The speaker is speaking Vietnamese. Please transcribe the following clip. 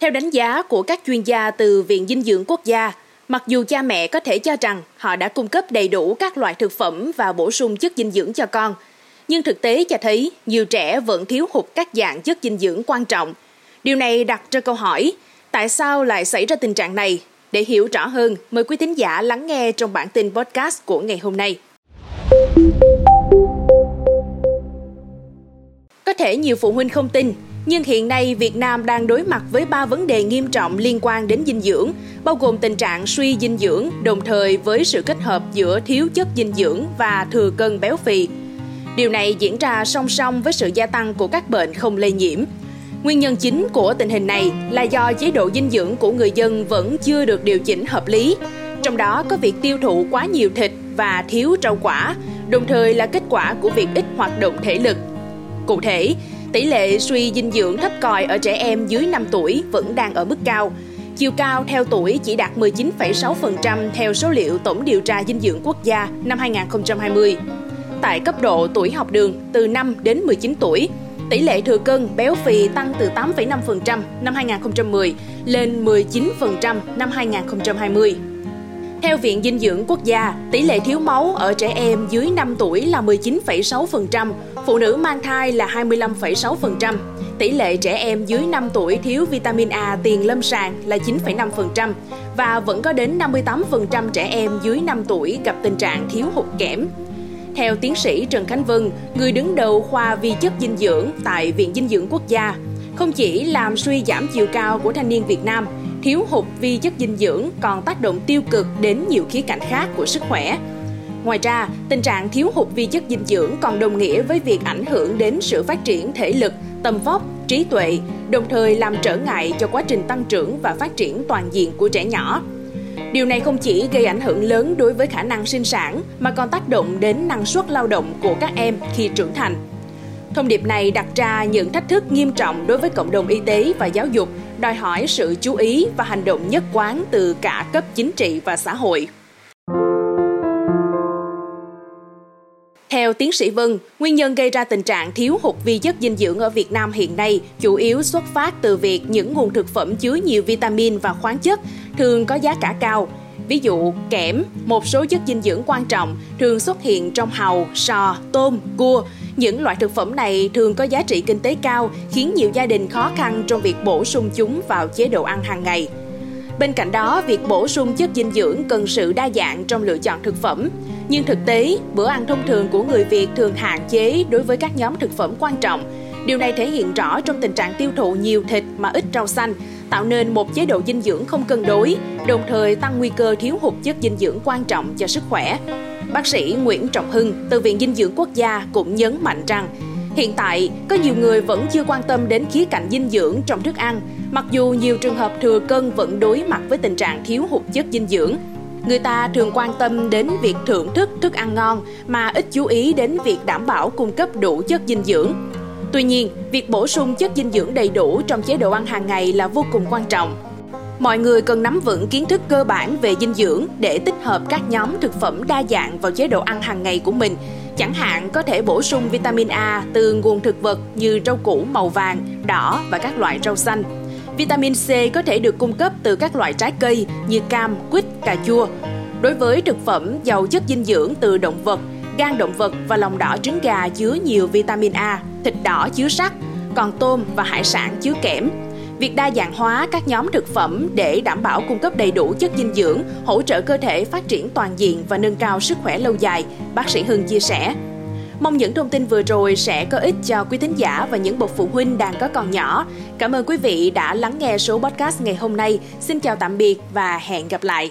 Theo đánh giá của các chuyên gia từ Viện Dinh dưỡng Quốc gia, mặc dù cha mẹ có thể cho rằng họ đã cung cấp đầy đủ các loại thực phẩm và bổ sung chất dinh dưỡng cho con, nhưng thực tế cho thấy nhiều trẻ vẫn thiếu hụt các dạng chất dinh dưỡng quan trọng. Điều này đặt ra câu hỏi, tại sao lại xảy ra tình trạng này? Để hiểu rõ hơn, mời quý thính giả lắng nghe trong bản tin podcast của ngày hôm nay. Có thể nhiều phụ huynh không tin, nhưng hiện nay Việt Nam đang đối mặt với ba vấn đề nghiêm trọng liên quan đến dinh dưỡng, bao gồm tình trạng suy dinh dưỡng, đồng thời với sự kết hợp giữa thiếu chất dinh dưỡng và thừa cân béo phì. Điều này diễn ra song song với sự gia tăng của các bệnh không lây nhiễm. Nguyên nhân chính của tình hình này là do chế độ dinh dưỡng của người dân vẫn chưa được điều chỉnh hợp lý, trong đó có việc tiêu thụ quá nhiều thịt và thiếu rau quả, đồng thời là kết quả của việc ít hoạt động thể lực. Cụ thể, tỷ lệ suy dinh dưỡng thấp còi ở trẻ em dưới 5 tuổi vẫn đang ở mức cao. Chiều cao theo tuổi chỉ đạt 19,6% theo số liệu Tổng điều tra dinh dưỡng quốc gia năm 2020. Tại cấp độ tuổi học đường từ 5 đến 19 tuổi, tỷ lệ thừa cân béo phì tăng từ 8,5% năm 2010 lên 19% năm 2020. Theo Viện Dinh dưỡng Quốc gia, tỷ lệ thiếu máu ở trẻ em dưới 5 tuổi là 19,6%, phụ nữ mang thai là 25,6%, tỷ lệ trẻ em dưới 5 tuổi thiếu vitamin A tiền lâm sàng là 9,5% và vẫn có đến 58% trẻ em dưới 5 tuổi gặp tình trạng thiếu hụt kẽm. Theo tiến sĩ Trần Khánh Vân, người đứng đầu khoa vi chất dinh dưỡng tại Viện Dinh dưỡng Quốc gia, không chỉ làm suy giảm chiều cao của thanh niên Việt Nam, thiếu hụt vi chất dinh dưỡng còn tác động tiêu cực đến nhiều khía cạnh khác của sức khỏe. Ngoài ra, tình trạng thiếu hụt vi chất dinh dưỡng còn đồng nghĩa với việc ảnh hưởng đến sự phát triển thể lực, tầm vóc, trí tuệ, đồng thời làm trở ngại cho quá trình tăng trưởng và phát triển toàn diện của trẻ nhỏ. Điều này không chỉ gây ảnh hưởng lớn đối với khả năng sinh sản mà còn tác động đến năng suất lao động của các em khi trưởng thành. Thông điệp này đặt ra những thách thức nghiêm trọng đối với cộng đồng y tế và giáo dục, đòi hỏi sự chú ý và hành động nhất quán từ cả cấp chính trị và xã hội. Theo tiến sĩ Vân, nguyên nhân gây ra tình trạng thiếu hụt vi chất dinh dưỡng ở Việt Nam hiện nay chủ yếu xuất phát từ việc những nguồn thực phẩm chứa nhiều vitamin và khoáng chất thường có giá cả cao. Ví dụ, kẽm, một số chất dinh dưỡng quan trọng thường xuất hiện trong hàu, sò, tôm, cua. Những loại thực phẩm này thường có giá trị kinh tế cao, khiến nhiều gia đình khó khăn trong việc bổ sung chúng vào chế độ ăn hàng ngày. Bên cạnh đó, việc bổ sung chất dinh dưỡng cần sự đa dạng trong lựa chọn thực phẩm. Nhưng thực tế, bữa ăn thông thường của người Việt thường hạn chế đối với các nhóm thực phẩm quan trọng. Điều này thể hiện rõ trong tình trạng tiêu thụ nhiều thịt mà ít rau xanh, tạo nên một chế độ dinh dưỡng không cân đối, đồng thời tăng nguy cơ thiếu hụt chất dinh dưỡng quan trọng cho sức khỏe. Bác sĩ Nguyễn Trọng Hưng từ Viện Dinh dưỡng Quốc gia cũng nhấn mạnh rằng Hiện tại, có nhiều người vẫn chưa quan tâm đến khía cạnh dinh dưỡng trong thức ăn, mặc dù nhiều trường hợp thừa cân vẫn đối mặt với tình trạng thiếu hụt chất dinh dưỡng. Người ta thường quan tâm đến việc thưởng thức thức ăn ngon mà ít chú ý đến việc đảm bảo cung cấp đủ chất dinh dưỡng. Tuy nhiên, việc bổ sung chất dinh dưỡng đầy đủ trong chế độ ăn hàng ngày là vô cùng quan trọng. Mọi người cần nắm vững kiến thức cơ bản về dinh dưỡng để tích hợp các nhóm thực phẩm đa dạng vào chế độ ăn hàng ngày của mình. Chẳng hạn có thể bổ sung vitamin A từ nguồn thực vật như rau củ màu vàng, đỏ và các loại rau xanh. Vitamin C có thể được cung cấp từ các loại trái cây như cam, quýt, cà chua. Đối với thực phẩm giàu chất dinh dưỡng từ động vật, gan động vật và lòng đỏ trứng gà chứa nhiều vitamin A, thịt đỏ chứa sắt, còn tôm và hải sản chứa kẽm. Việc đa dạng hóa các nhóm thực phẩm để đảm bảo cung cấp đầy đủ chất dinh dưỡng, hỗ trợ cơ thể phát triển toàn diện và nâng cao sức khỏe lâu dài, bác sĩ Hưng chia sẻ. Mong những thông tin vừa rồi sẽ có ích cho quý thính giả và những bậc phụ huynh đang có con nhỏ. Cảm ơn quý vị đã lắng nghe số podcast ngày hôm nay. Xin chào tạm biệt và hẹn gặp lại.